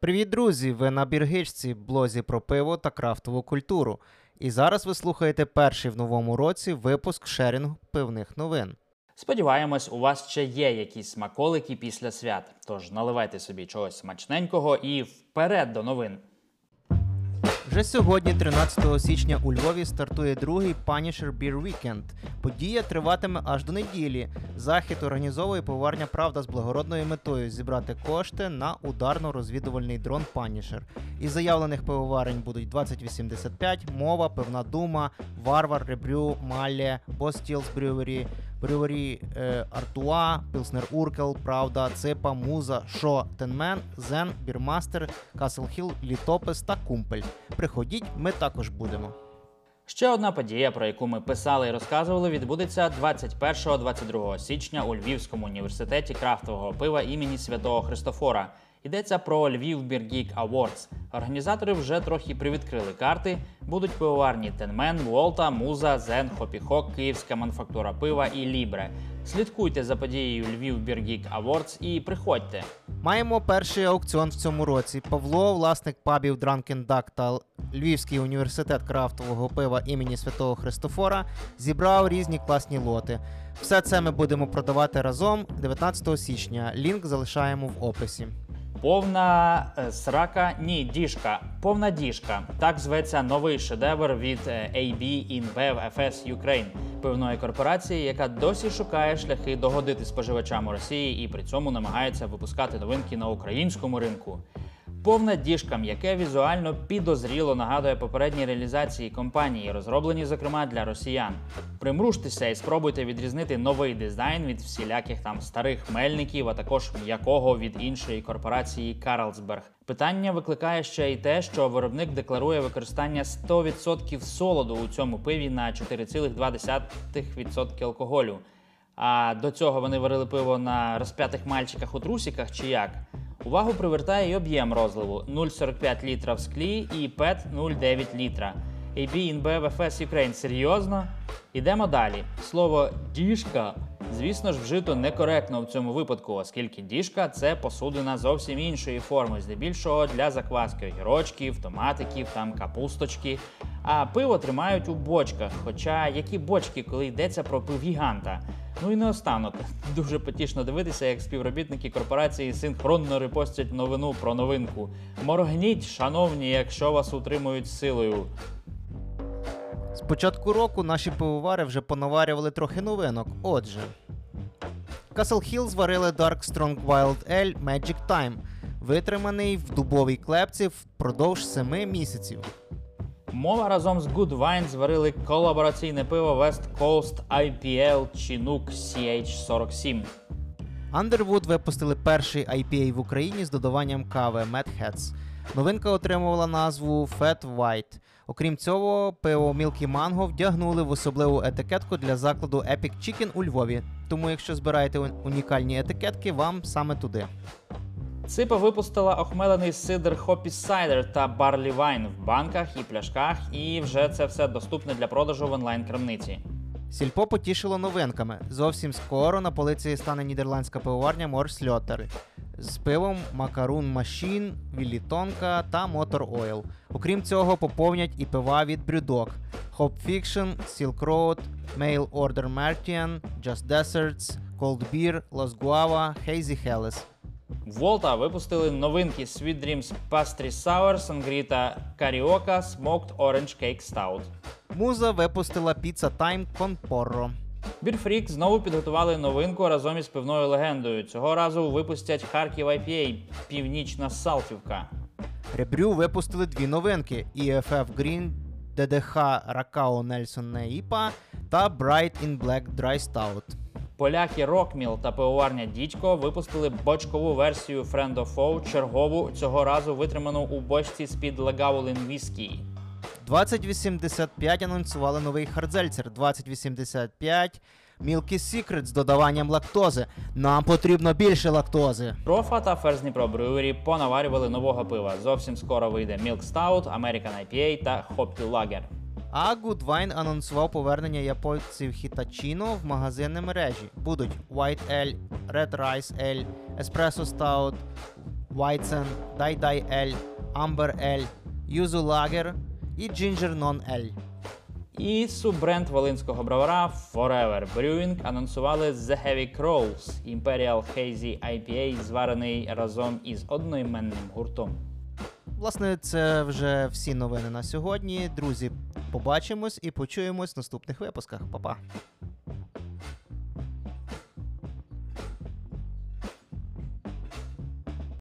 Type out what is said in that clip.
Привіт, друзі! Ви на Біргичці, блозі про пиво та крафтову культуру. І зараз ви слухаєте перший в новому році випуск шерінгу пивних новин. Сподіваємось, у вас ще є якісь смаколики після свят. Тож наливайте собі чогось смачненького і вперед до новин. Вже сьогодні, 13 січня, у Львові стартує другий Punisher Beer Weekend. Подія триватиме аж до неділі. Захід організовує поварня Правда з благородною метою зібрати кошти на ударно-розвідувальний дрон Punisher. Із заявлених пивоварень будуть 2085, мова, пивна дума, варвар, ребрю, малє, Бостілс Брювері, Брювері е, Артуа, Пілснер Уркел, Правда, Ципа, Муза, Шо, Тенмен, Зен, Бірмастер, Касл Хіл, Літопис та Кумпель. Приходіть, ми також будемо. Ще одна подія, про яку ми писали і розказували, відбудеться 21-22 січня у Львівському університеті крафтового пива імені Святого Христофора. Йдеться про Львів Біргік Awards. Організатори вже трохи привідкрили карти. Будуть пивоварні Тенмен, Волта, Муза, Зен, Хопіхок, Київська мануфактура пива і Лібре. Слідкуйте за подією Львів Біргік Awards і приходьте. Маємо перший аукціон в цьому році. Павло, власник пабів Drunken Duck та Львівський університет крафтового пива імені Святого Христофора, зібрав різні класні лоти. Все це ми будемо продавати разом 19 січня. Лінк залишаємо в описі. Повна е, срака, ні, діжка. Повна діжка. Так зветься новий шедевр від е, AB InBev FS Ukraine, пивної корпорації, яка досі шукає шляхи догодити споживачам Росії і при цьому намагається випускати новинки на українському ринку. Повна діжка м'яке візуально підозріло нагадує попередні реалізації компанії, розроблені зокрема для росіян. Примружтеся і спробуйте відрізнити новий дизайн від всіляких там старих мельників, а також м'якого від іншої корпорації Карлсберг. Питання викликає ще й те, що виробник декларує використання 100% солоду у цьому пиві на 4,2% алкоголю. А до цього вони варили пиво на розп'ятих мальчиках у трусіках чи як? Увагу привертає й об'єм розливу 0,45 літра в склі і ПЕТ 0,9 літра. AB InBev FS Ukraine серйозно? Ідемо далі. Слово діжка, звісно ж, вжито некоректно в цьому випадку, оскільки діжка це посудина зовсім іншої форми, здебільшого для закваски огірочків, томатиків, там капусточки. А пиво тримають у бочках. Хоча які бочки, коли йдеться про пивгіганта? Ну і наостанок, дуже потішно дивитися, як співробітники корпорації синхронно репостять новину про новинку. Моргніть, шановні, якщо вас утримують силою. З початку року наші пивовари вже понаварювали трохи новинок. Отже, Castle Hill зварили Dark Strong Wild Ale Magic Time, витриманий в дубовій клепці впродовж 7 місяців. Мова разом з Good Wine зварили колабораційне пиво West Coast IPL Chinook CH47. Underwood випустили перший IPA в Україні з додаванням кави Mad Hats. Новинка отримувала назву Fat White. Окрім цього, пиво Milky Mango вдягнули в особливу етикетку для закладу Epic Chicken у Львові. Тому, якщо збираєте унікальні етикетки, вам саме туди. Ципа випустила охмелений сидр Hoppy Cider та Barley Wine в банках і пляшках, і вже це все доступне для продажу в онлайн-крамниці. Сільпо потішило новинками. Зовсім скоро на полиці стане нідерландська пивоварня Морсльотер з пивом Макарун Machine, Віллітонка та Motor Oil. Окрім цього, поповнять і пива від Брюдок, Hop Fiction, Silk Road, Mail Order Martian, Just Desserts, Cold Beer, Los Guava, Hazy Helles. Волта випустили новинки Sweet Dreams Pastry Sour, Sangrita Carioca, Smoked Orange Cake Stout. Муза випустила Pizza Time Con Porro. Бірфрік знову підготували новинку разом із пивною легендою. Цього разу випустять Харків IPA Північна Салтівка. Ребрю випустили дві новинки: EFF Green, DDH Racao Nelson Neipa та Bright in Black Dry Stout. Поляки Рокміл та пивоварня Дідько випустили бочкову версію Friend of Foe, чергову цього разу витриману у бочці з-під Легаволин Whisky. 2085 анонсували новий hard seltzer 2085 Milky Secret з додаванням лактози. Нам потрібно більше лактози. Профа та First Dnipro Brewery понаварювали нового пива. Зовсім скоро вийде Milk Stout, American IPA та Hoppy Lager. А Good Wine анонсував повернення японців Hitachiно в магазини мережі. Будуть White Ale, Red Rice Ale, Espresso Stout, Weizen, Dai Dai L, Amber L, Yuzu Lager і Ginger Non L. І суббренд волинського бровара Forever Brewing анонсували The Heavy Crows Imperial Hazy IPA, зварений разом із одноіменним гуртом. Власне, це вже всі новини на сьогодні. Друзі, побачимось і почуємось в наступних випусках. Па-па!